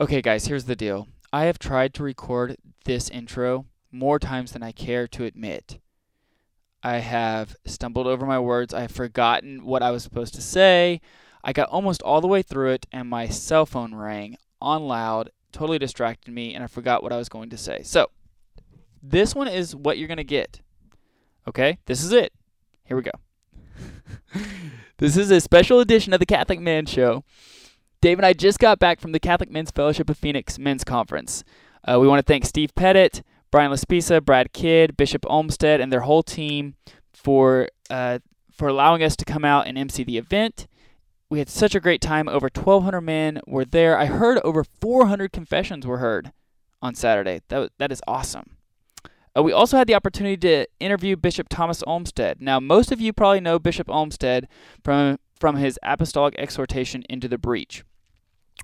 Okay, guys, here's the deal. I have tried to record this intro more times than I care to admit. I have stumbled over my words. I have forgotten what I was supposed to say. I got almost all the way through it, and my cell phone rang on loud, totally distracted me, and I forgot what I was going to say. So, this one is what you're going to get. Okay? This is it. Here we go. this is a special edition of the Catholic Man Show. Dave and I just got back from the Catholic Men's Fellowship of Phoenix Men's Conference. Uh, we want to thank Steve Pettit, Brian Laspisa, Brad Kidd, Bishop Olmsted, and their whole team for uh, for allowing us to come out and MC the event. We had such a great time. Over 1,200 men were there. I heard over 400 confessions were heard on Saturday. That that is awesome. Uh, we also had the opportunity to interview Bishop Thomas Olmsted. Now, most of you probably know Bishop Olmsted from from his apostolic exhortation into the breach.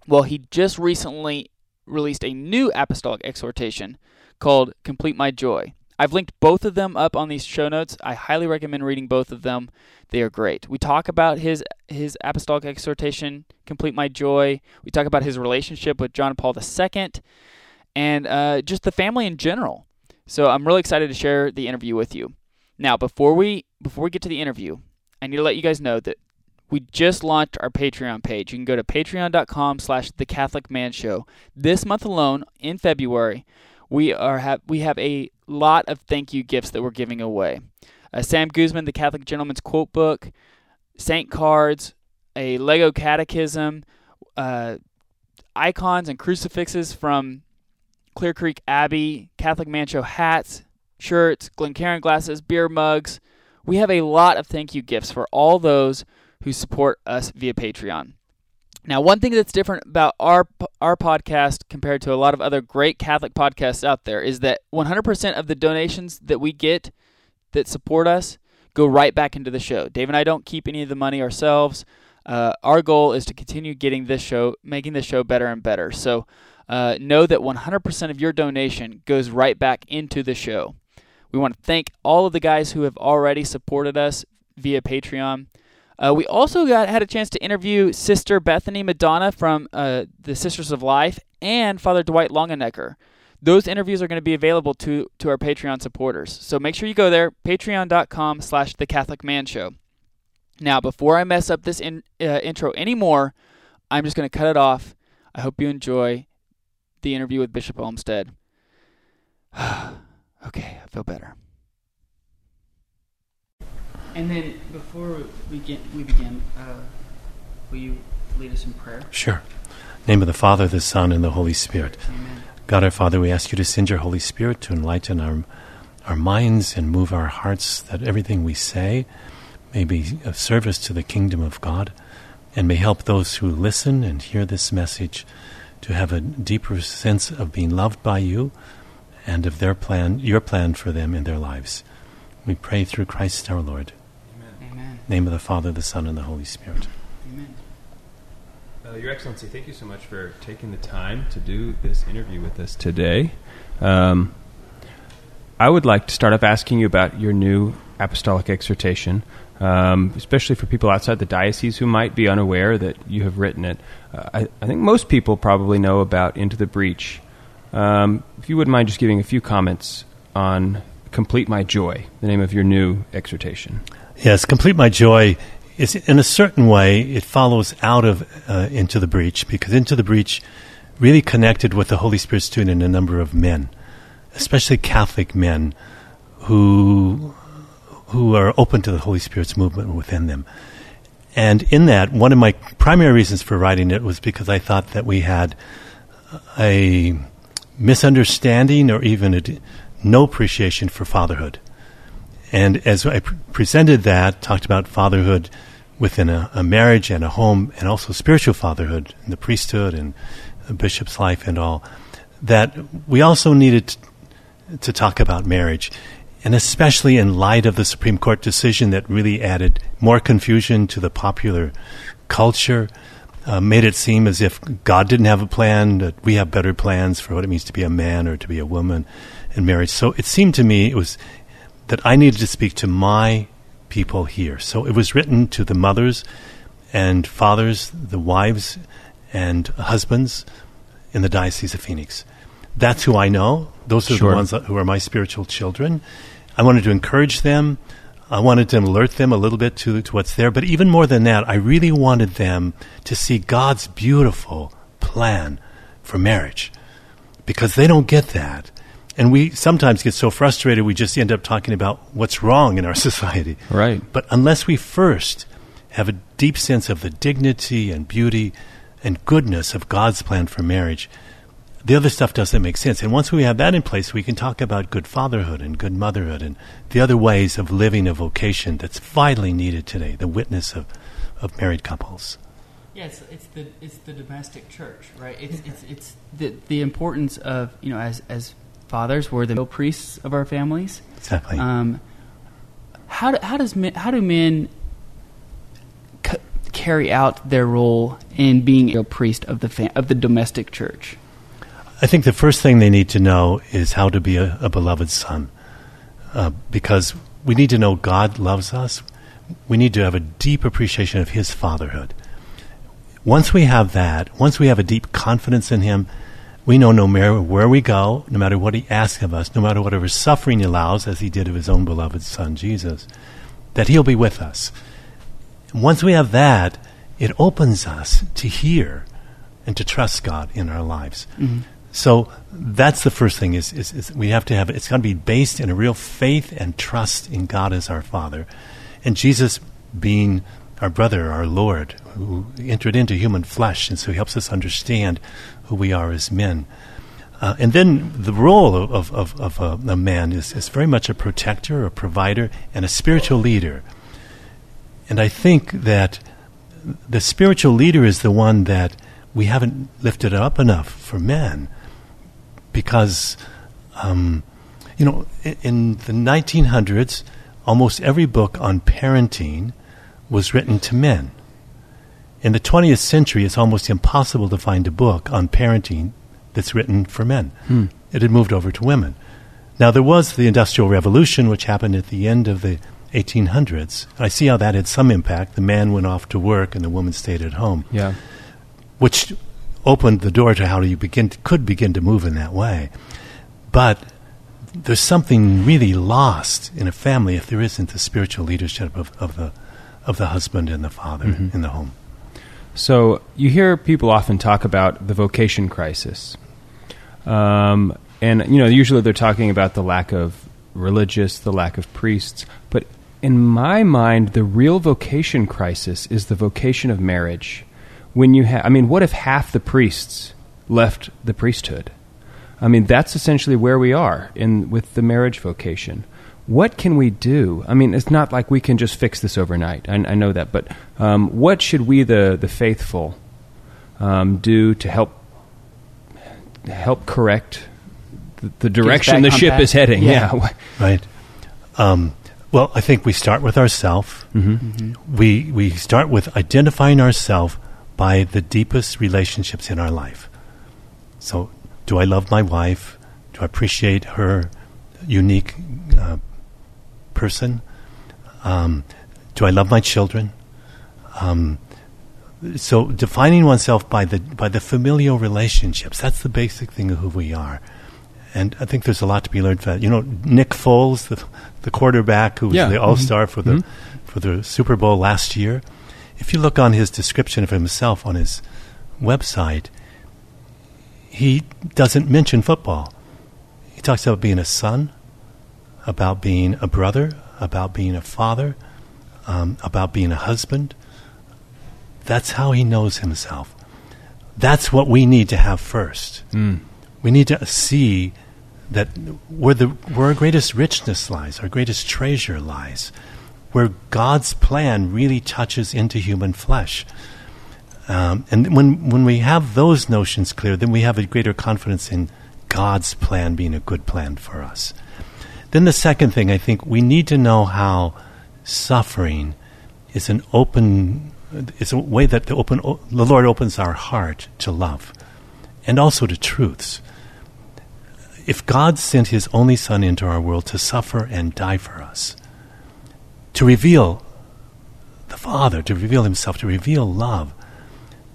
Well, he just recently released a new apostolic exhortation called Complete My Joy. I've linked both of them up on these show notes. I highly recommend reading both of them. They are great. We talk about his his apostolic exhortation, Complete My Joy. We talk about his relationship with John Paul II, and uh, just the family in general. So I'm really excited to share the interview with you. Now, before we before we get to the interview, I need to let you guys know that we just launched our Patreon page. You can go to patreon.com slash the Catholic Man Show. This month alone, in February, we are have we have a lot of thank you gifts that we're giving away. Uh, Sam Guzman, the Catholic Gentleman's Quote Book, Saint cards, a Lego Catechism, uh, icons and crucifixes from Clear Creek Abbey, Catholic Man Show hats, shirts, Glencairn glasses, beer mugs. We have a lot of thank you gifts for all those who support us via Patreon. Now, one thing that's different about our our podcast compared to a lot of other great Catholic podcasts out there is that 100% of the donations that we get that support us go right back into the show. Dave and I don't keep any of the money ourselves. Uh, our goal is to continue getting this show, making the show better and better. So uh, know that 100% of your donation goes right back into the show. We want to thank all of the guys who have already supported us via Patreon. Uh, we also got had a chance to interview Sister Bethany Madonna from uh, the Sisters of Life and Father Dwight Longenecker. Those interviews are going to be available to, to our Patreon supporters. So make sure you go there, patreon.com slash the Catholic Man Show. Now, before I mess up this in, uh, intro anymore, I'm just going to cut it off. I hope you enjoy the interview with Bishop Olmsted. okay, I feel better. And then before we get we begin, uh, will you lead us in prayer? Sure. name of the Father, the Son, and the Holy Spirit. Amen. God our Father, we ask you to send your Holy Spirit to enlighten our our minds and move our hearts, that everything we say may be of service to the kingdom of God, and may help those who listen and hear this message to have a deeper sense of being loved by you and of their plan, your plan for them in their lives. We pray through Christ our Lord. Amen. name of the Father, the Son, and the Holy Spirit. Amen. Uh, Your Excellency, thank you so much for taking the time to do this interview with us today. Um, I would like to start off asking you about your new apostolic exhortation, um, especially for people outside the diocese who might be unaware that you have written it. Uh, I, I think most people probably know about Into the Breach. Um, if you wouldn't mind just giving a few comments on Complete My Joy, the name of your new exhortation. Yes, complete my joy is in a certain way it follows out of uh, into the breach because into the breach really connected with the Holy Spirit student in a number of men, especially Catholic men who who are open to the Holy Spirit's movement within them. And in that, one of my primary reasons for writing it was because I thought that we had a misunderstanding or even a no appreciation for fatherhood. And as I pr- presented that, talked about fatherhood within a, a marriage and a home, and also spiritual fatherhood in the priesthood and a bishop's life and all, that we also needed t- to talk about marriage. And especially in light of the Supreme Court decision that really added more confusion to the popular culture, uh, made it seem as if God didn't have a plan, that we have better plans for what it means to be a man or to be a woman in marriage. So it seemed to me it was that I needed to speak to my people here. So it was written to the mothers and fathers, the wives and husbands in the Diocese of Phoenix. That's who I know. Those are Sure. the ones that- who are my spiritual children. I wanted to encourage them. I wanted to alert them a little bit to, to what's there. But even more than that, I really wanted them to see God's beautiful plan for marriage because they don't get that. And we sometimes get so frustrated we just end up talking about what's wrong in our society. Right. But unless we first have a deep sense of the dignity and beauty and goodness of God's plan for marriage, the other stuff doesn't make sense. And once we have that in place, we can talk about good fatherhood and good motherhood and the other ways of living a vocation that's vitally needed today, the witness of, of married couples. Yeah, it's, it's the it's the domestic church, right? It's it's it's the the importance of you know as as fathers, we're the priests of our families. Exactly. Um, how do, how does men, how do men c- carry out their role in being a priest of the fam- of the domestic church? I think the first thing they need to know is how to be a, a beloved son. Uh, because we need to know God loves us. We need to have a deep appreciation of His fatherhood. Once we have that, once we have a deep confidence in Him, we know no matter where we go, no matter what He asks of us, no matter whatever suffering He allows, as He did of His own beloved Son, Jesus, that He'll be with us. And once we have that, it opens us to hear and to trust God in our lives. Mm-hmm. So that's the first thing is, is, is we have to have it's got to be based in a real faith and trust in God as our Father, and Jesus being our brother, our Lord, who entered into human flesh, and so he helps us understand who we are as men. Uh, and then the role of, of, of, a, a man is, is very much a protector, a provider, and a spiritual leader. And I think that the spiritual leader is the one that we haven't lifted up enough for men because, um, you know, i- in the 1900s, almost every book on parenting was written to men. In the 20th century, it's almost impossible to find a book on parenting that's written for men. Hmm. It had moved over to women. Now, there was the Industrial Revolution, which happened at the end of the 1800s. I see how that had some impact. The man went off to work and the woman stayed at home Yeah. which opened the door to how you begin to, could begin to move in that way. But there's something really lost in a family if there isn't the spiritual leadership of, of the of the husband and the father Mhm. in the home. So you hear people often talk about the vocation crisis, um, and you know usually they're talking about the lack of religious, the lack of priests. But in my mind, the real vocation crisis is the vocation of marriage. When you have, I mean, what if half the priests left the priesthood? I mean, that's essentially where we are in with the marriage vocation. What can we do? I mean, it's not like we can just fix this overnight. I, I know that, but um, what should we, the the faithful, um, do to help help correct the, the direction the ship path? is heading? Yeah. Yeah. Right. Um, well, I think we start with ourself. hmm We we start with identifying ourselves by the deepest relationships in our life. So, do I love my wife? Do I appreciate her unique uh, person? Um, do I love my children? Um, so, defining oneself by the by the familial relationships—that's the basic thing of who we are. And I think there's a lot to be learned from that. You know, Nick Foles, the the quarterback who was Yeah. the All Star for the Mhm. for the Super Bowl last year. If you look on his description of himself on his website, he doesn't mention football. He talks about being a son, about being a brother, about being a father, um, about being a husband. That's how he knows himself. That's what we need to have first. Mm. We need to see that where the where our greatest richness lies, our greatest treasure lies, where God's plan really touches into human flesh. Um, and when when we have those notions clear, then we have a greater confidence in God's plan being a good plan for us. Then the second thing, I think we need to know how suffering is an open, is a way that the open, the Lord opens our heart to love, and also to truths. If God sent His only Son into our world to suffer and die for us, to reveal the Father, to reveal Himself, to reveal love,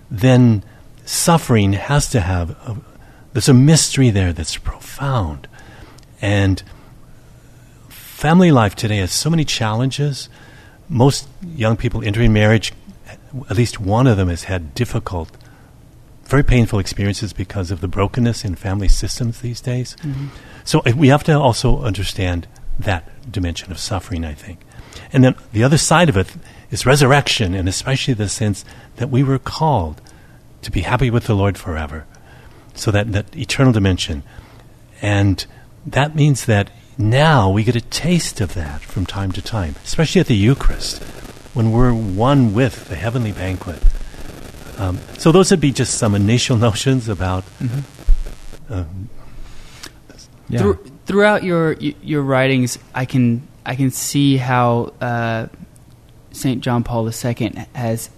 then suffering has to have a, there's a mystery there that's profound, and family life today has so many challenges. Most young people entering marriage, at least one of them has had difficult, very painful experiences because of the brokenness in family systems these days. Mm-hmm. So uh, we have to also understand that dimension of suffering, I think. And then the other side of it is resurrection, and especially the sense that we were called to be happy with the Lord forever. So that, that eternal dimension. And that means that now we get a taste of that from time to time, especially at the Eucharist, when we're one with the heavenly banquet. Um, so those would be just some initial notions about. Um, Yeah. Through, throughout your your writings, I can I can see how uh, Saint John Paul II has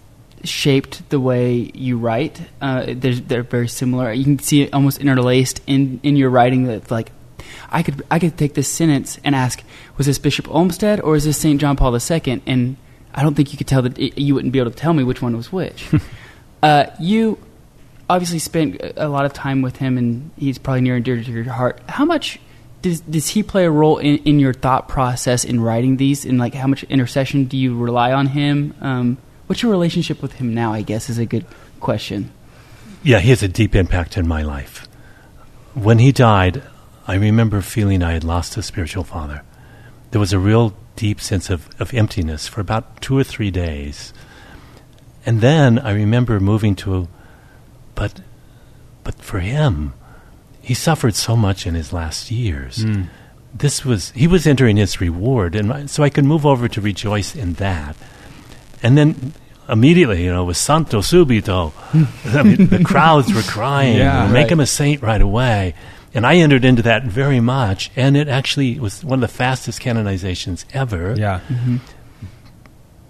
shaped the way you write. Uh, they're, they're very similar. You can see it almost interlaced in, in your writing. That like, I could I could take this sentence and ask, was this Bishop Olmsted or is this Saint John Paul II? And I don't think you could tell that you wouldn't be able to tell me which one was which. uh, you obviously spent a lot of time with him, and he's probably near and dear to your heart. How much does does he play a role in, in your thought process in writing these? And like, how much intercession do you rely on him? Um, what's your relationship with him now? I guess is a good question. Yeah, he has a deep impact in my life. When he died, I remember feeling I had lost a spiritual father. There was a real deep sense of, of emptiness for about two or three days. And then I remember moving to, but, but for him, he suffered so much in his last years. Mm. This was, he was entering his reward. And so I could move over to rejoice in that. And then immediately, you know, it was Santo Subito. I mean, the crowds were crying, Yeah. make Right. him a saint right away. And I entered into that very much, and it actually was one of the fastest canonizations ever. Yeah.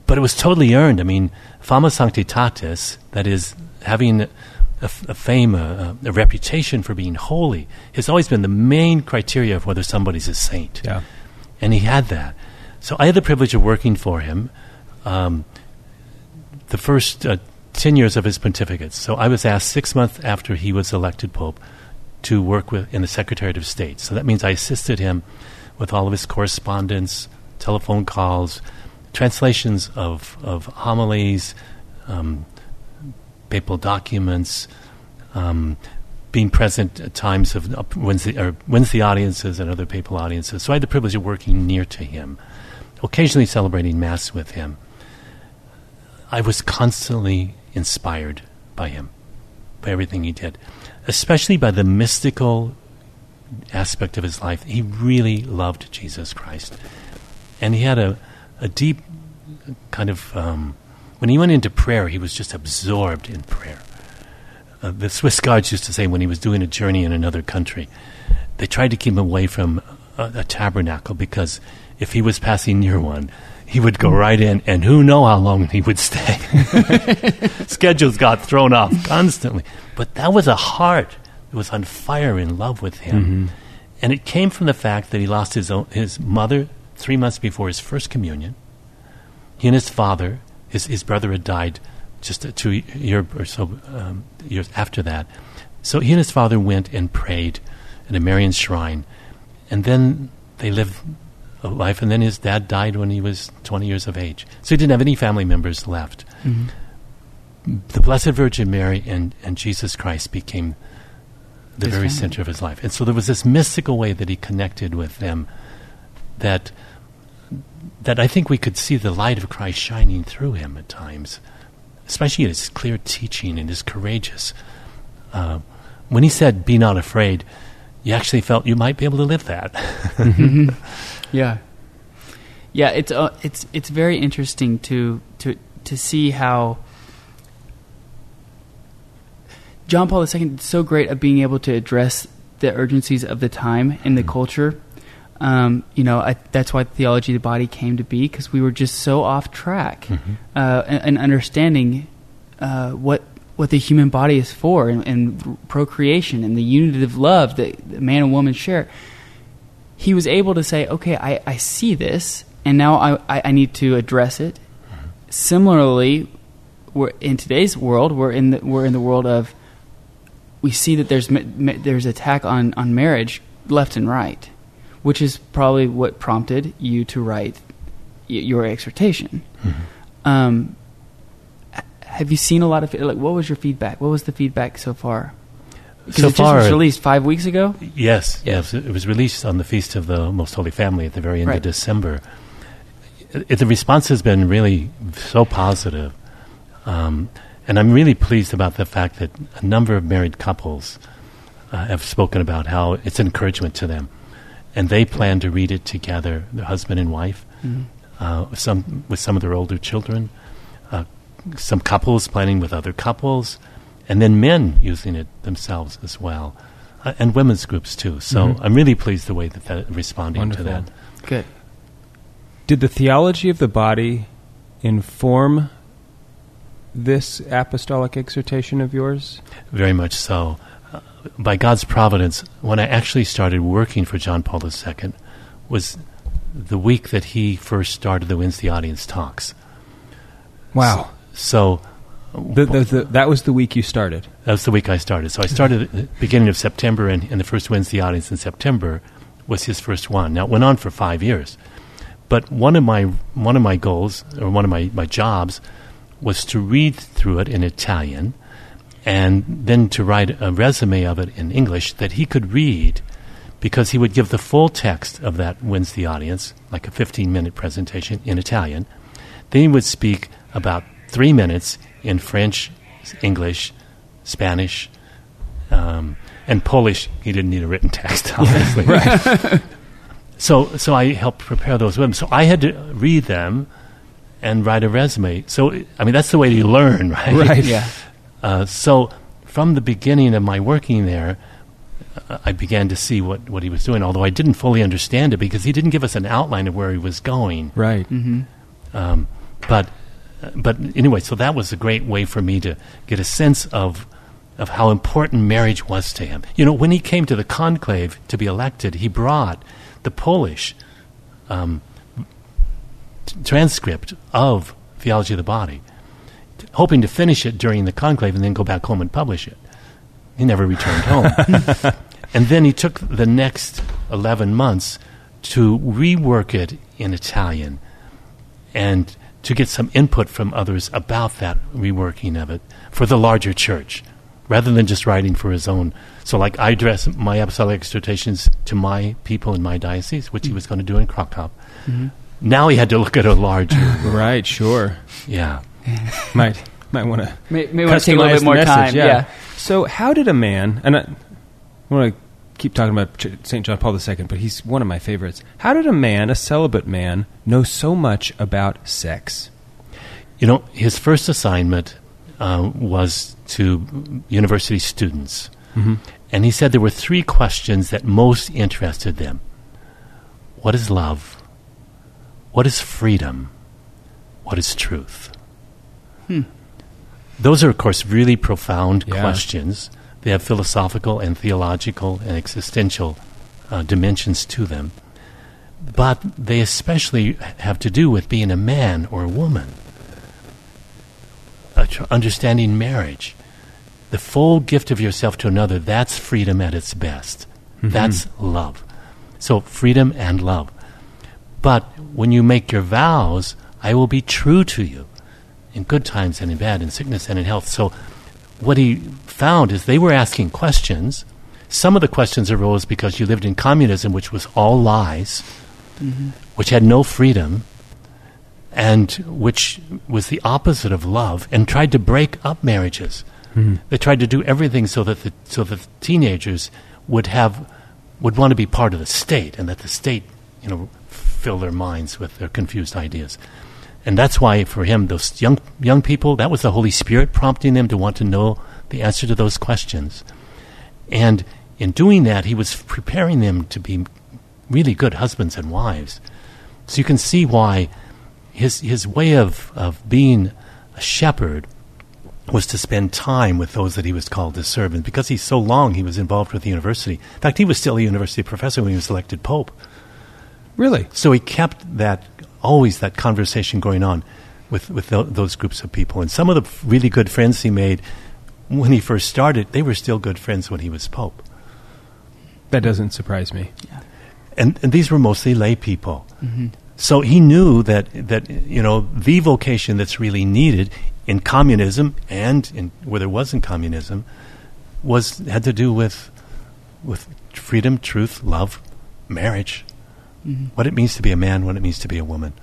But it was totally earned. I mean, fama sanctitatis, that is, having a fame, a, a reputation for being holy, has always been the main criteria of whether somebody's a saint Yeah. and he had that. So I had the privilege of working for him um, the first uh, 10 years of his pontificate. So I was asked six months after he was elected pope to work with in the Secretariat of State. So that means I assisted him with all of his correspondence, telephone calls, translations of, of homilies, um, papal documents, um, being present at times of uh, Wednesday, or Wednesday audiences and other papal audiences. So I had the privilege of working near to him, occasionally celebrating Mass with him. I was constantly inspired by him, by everything he did, especially by the mystical aspect of his life. He really loved Jesus Christ. And he had a, a deep kind of, um, when he went into prayer, he was just absorbed in prayer. Uh, the Swiss guards used to say when he was doing a journey in another country, they tried to keep him away from a, a tabernacle because if he was passing near one, he would go right in, and who know how long he would stay. Schedules got thrown off constantly, but that was a heart that was on fire in love with him, and it came from the fact that he lost his own, his mother three months before his first communion. He and his father, his his brother had died just a two year or so um, years after that. So he and his father went and prayed at a Marian shrine, and then they lived life. And then his dad died when he was 20 years of age, so he didn't have any family members left. The Blessed Virgin Mary and, and Jesus Christ became the His very family. center of his life, and so there was this mystical way that he connected with them. That that I think we could see the light of Christ shining through him at times, especially in his clear teaching and his courageous. Uh, when he said, "Be not afraid," you actually felt you might be able to live that. Yeah, yeah. It's uh, it's it's very interesting to to to see how John Paul II is so great at being able to address the urgencies of the time and the culture. Um, you know, I, that's why theology of the body came to be because we were just so off track uh, and, and understanding uh, what what the human body is for and, and procreation and the unity of love that man and woman share he was able to say, okay, I, I see this, and now I, I, I need to address it. Similarly, we're in today's world, we're in the, we're in the world of we see that there's there's attack on on marriage left and right, which is probably what prompted you to write y- your exhortation. Mm-hmm. Um, have you seen a lot of like? What was your feedback? What was the feedback so far? So it just far- was released five weeks ago. Yes, yes. It was released on the Feast of the Most Holy Family at the very end Right. of December. It, the response has been really so positive. Um, and I'm really pleased about the fact that a number of married couples uh, have spoken about how it's encouragement to them. And they plan to read it together, the husband and wife, uh, some, with some of their older children, some couples planning with other couples, and then men using it themselves as well, uh, and women's groups too. So Mhm. I'm really pleased the way that they're responding Wonderful. to that. Good. Did the theology of the body inform this apostolic exhortation of yours? Very much so. Uh, by God's providence, when I actually started working for John Paul II was the week that he first started the Wednesday audience talks. Wow. So The, the, the, that was the week you started. that was the week I started. So I started at the beginning of September, and, and the first Wednesday audience in September was his first one. Now it went on for five years, but one of my one of my goals or one of my, my jobs was to read through it in Italian, and then to write a resume of it in English that he could read, because he would give the full text of that Wednesday audience, like a fifteen minute presentation in Italian. Then he would speak about three minutes in French, English, Spanish, um, and Polish. He didn't need a written text, obviously. right. so, so I helped prepare those women. So I had to read them and write a resume. So, I mean, that's the way you learn, right? Right. Yeah. Uh, so, from the beginning of my working there, uh, I began to see what, what he was doing, although I didn't fully understand it because he didn't give us an outline of where he was going. Right. Mm-hmm. Um, but but anyway, so that was a great way for me to get a sense of of how important marriage was to him. You know, when he came to the conclave to be elected, he brought the Polish um, t- transcript of theology of the body, t- hoping to finish it during the conclave and then go back home and publish it. He never returned home. and then he took the next 11 months to rework it in Italian and to get some input from others about that reworking of it for the larger church, rather than just writing for his own. So, like, I address my apostolic exhortations to my people in my diocese, which he was going to do in Krakow. Mm-hmm. Now he had to look at a larger, Right, sure. yeah. might might want to May, may want to take a little bit more message, time. Yeah. So, how did a man, and I, I want to keep talking about St. John Paul II, but he's one of my favorites. How did a man, a celibate man, know so much about sex? You know, his first assignment uh, was to university students. Mm-hmm. And he said there were three questions that most interested them What is love? What is freedom? What is truth? Hmm. Those are, of course, really profound Yeah. questions. They have philosophical and theological and existential uh, dimensions to them. But they especially have to do with being a man or a woman, uh, understanding marriage. The full gift of yourself to another, that's freedom at its best. That's love. So, freedom and love. But when you make your vows, I will be true to you in good times and in bad, in sickness and in health. So, what he found is they were asking questions. Some of the questions arose because you lived in communism, which was all lies, mm-hmm. which had no freedom, and which was the opposite of love, and tried to break up marriages. Hmm. They tried to do everything so that the, so that the teenagers would have would want to be part of the state, and that the state, you know, fill their minds with their confused ideas. And that's why, for him, those young young people, that was the Holy Spirit prompting them to want to know the answer to those questions. And in doing that, he was preparing them to be really good husbands and wives. So you can see why his his way of, of being a shepherd was to spend time with those that he was called to serve. And because he's so long, he was involved with the university. In fact, he was still a university professor when he was elected pope. Really? So he kept that always that conversation going on with with tho- those groups of people. And some of the really good friends he made when he first started, they were still good friends when he was Pope. That doesn't surprise me. And, and these were mostly lay people. Mm-hmm. So he knew that, that, you know, the vocation that's really needed in communism and in, where there wasn't communism was, had to do with, with freedom, truth, love, marriage, Mm-hmm. what it means to be a man, what it means to be a woman,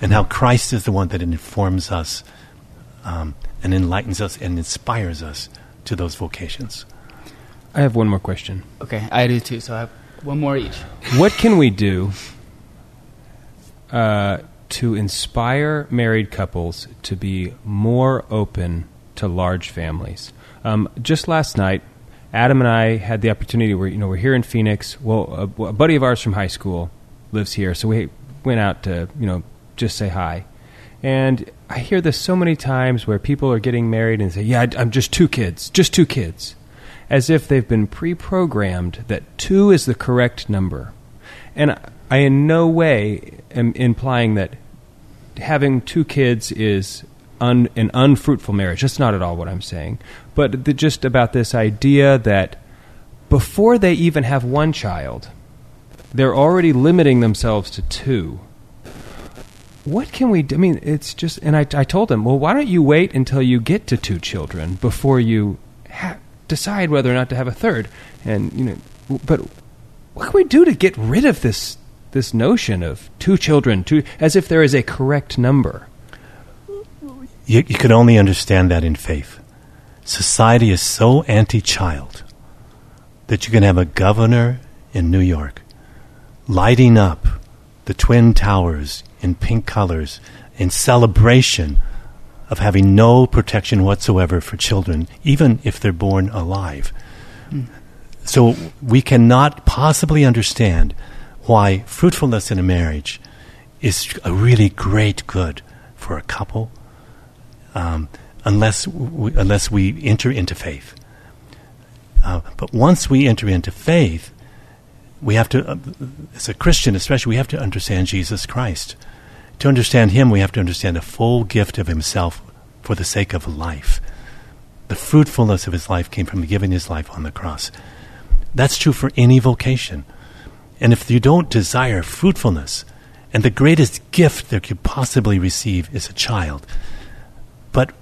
and how Christ is the one that informs us um, and enlightens us and inspires us to those vocations. I have one more question. Okay, I do too. So I have one more each. What can we do uh, to inspire married couples to be more open to large families? Um, just last night, Adam and I had the opportunity. We're you know we're here in Phoenix. Well, a, a buddy of ours from high school lives here, so we went out to you know just say hi. And I hear this so many times where people are getting married and say, "Yeah, I'm just two kids, just two kids," as if they've been pre-programmed that two is the correct number. And I in no way am implying that having two kids is un, an unfruitful marriage. That's not at all what I'm saying. But the, just about this idea that before they even have one child, they're already limiting themselves to two. What can we do? I mean, it's just, and I, I told them, well, why don't you wait until you get to two children before you ha- decide whether or not to have a third? And, you know, but what can we do to get rid of this this notion of two children, two, as if there is a correct number? You, you can only understand that in faith. Society is so anti child that you can have a governor in New York lighting up the Twin Towers in pink colors in celebration of having no protection whatsoever for children, even if they're born alive. So we cannot possibly understand why fruitfulness in a marriage is a really great good for a couple um, unless, w- unless we enter into faith. Uh, but once we enter into faith, we have to, uh, as a Christian especially, we have to understand Jesus Christ. To understand Him, we have to understand the full gift of Himself for the sake of life. The fruitfulness of His life came from giving His life on the cross. That's true for any vocation. And if you don't desire fruitfulness, and the greatest gift that you could possibly receive is a child, but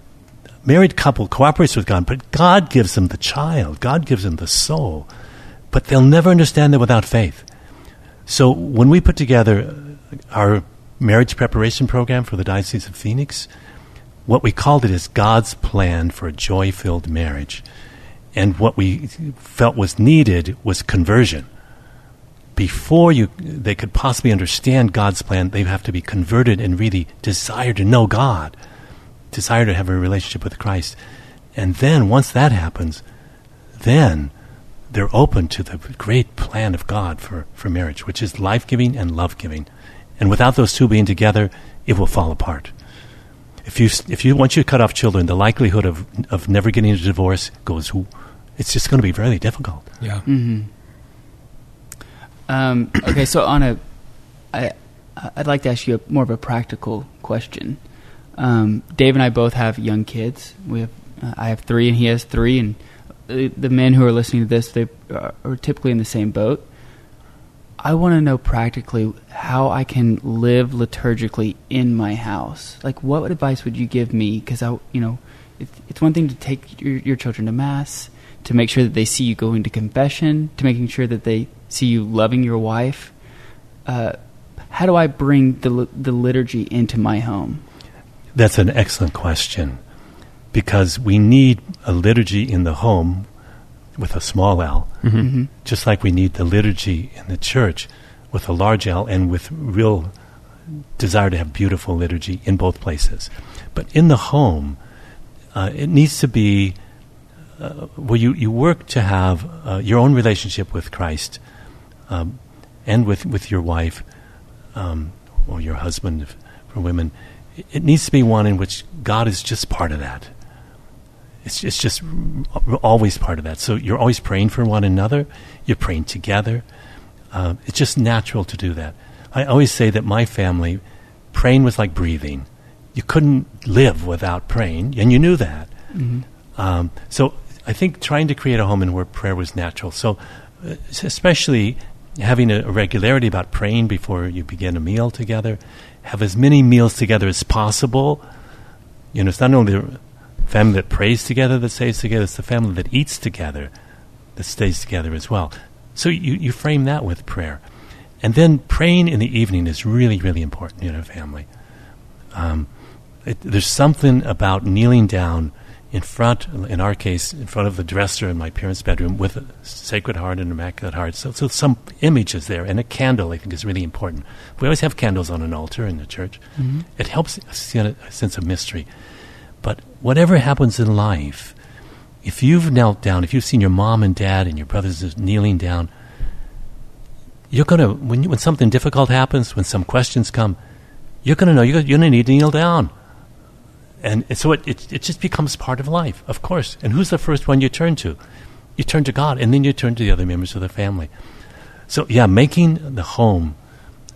married couple cooperates with God, but God gives them the child, God gives them the soul, but they'll never understand that without faith. So when we put together our marriage preparation program for the Diocese of Phoenix, what we called it is God's plan for a joy filled marriage. And what we felt was needed was conversion. Before you, they could possibly understand God's plan, they have to be converted and really desire to know God, desire to have a relationship with Christ. And then, once that happens, then they're open to the great plan of God for, for marriage, which is life giving and love giving. And without those two being together, it will fall apart. If you, if you once you cut off children, the likelihood of, of never getting a divorce goes, it's just going to be really difficult. Yeah. Mm-hmm. Um, okay, so on a, I, I'd like to ask you a, more of a practical question. Um, Dave and I both have young kids. We have, uh, I have three, and he has three, and the, men who are listening to this, they are, are typically in the same boat. I want to know practically how I can live liturgically in my house. Like, what advice would you give me? Because I, you know, it's, it's one thing to take your, your children to mass, to make sure that they see you going to confession, to making sure that they see you loving your wife. Uh, how do I bring the the liturgy into my home? That's an excellent question because we need a liturgy in the home with a small l, Mm-hmm. just like we need the liturgy in the church with a large L and with real desire to have beautiful liturgy in both places. But in the home, uh, it needs to be uh, where you, you work to have uh, your own relationship with Christ um, and with, with your wife um, or your husband if, for women. It, it needs to be one in which God is just part of that. It's, it's just always part of that. So you're always praying for one another. You're praying together. Uh, it's just natural to do that. I always say that my family, praying was like breathing. You couldn't live without praying, and you knew that. Mm-hmm. Um, so I think trying to create a home in where prayer was natural. So, uh, especially having a, a regularity about praying before you begin a meal together, have as many meals together as possible. You know, it's not only the family that prays together that stays together, it's the family that eats together that stays together as well. So you, you frame that with prayer. And then praying in the evening is really, really important in a family. Um, it, there's something about kneeling down in front, in our case, in front of the dresser in my parents' bedroom with a Sacred Heart and Immaculate Heart. So, so some images there, and a candle I think is really important. We always have candles on an altar in the church. Mm-hmm. It helps see a, a sense of mystery. But whatever happens in life, if you've knelt down, if you've seen your mom and dad and your brothers kneeling down, you're going to, when, you, when something difficult happens, when some questions come, you're going to know you're going to need to kneel down. And so it, it, it just becomes part of life, of course. And who's the first one you turn to? You turn to God, and then you turn to the other members of the family. So, yeah, making the home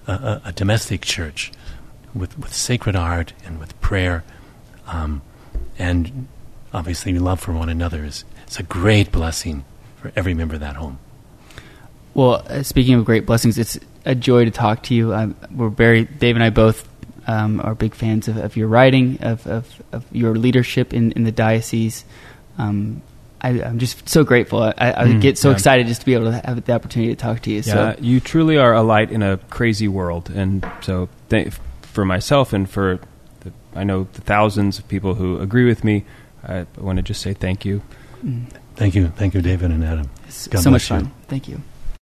a, a, a domestic church with, with sacred art and with prayer, um, and obviously love for one another is it's a great blessing for every member of that home. Well, uh, speaking of great blessings, it's a joy to talk to you. Um, we're very Dave and I both um, are big fans of, of your writing, of, of, of, your leadership in, in the diocese. Um, I, am just so grateful. I, I mm, get so yeah. excited just to be able to have the opportunity to talk to you. Yeah, so. you truly are a light in a crazy world, and so th- for myself and for the, I know the thousands of people who agree with me, I want to just say thank you. Mm. Thank you, thank you, David and Adam. God so much fun. You. Thank you.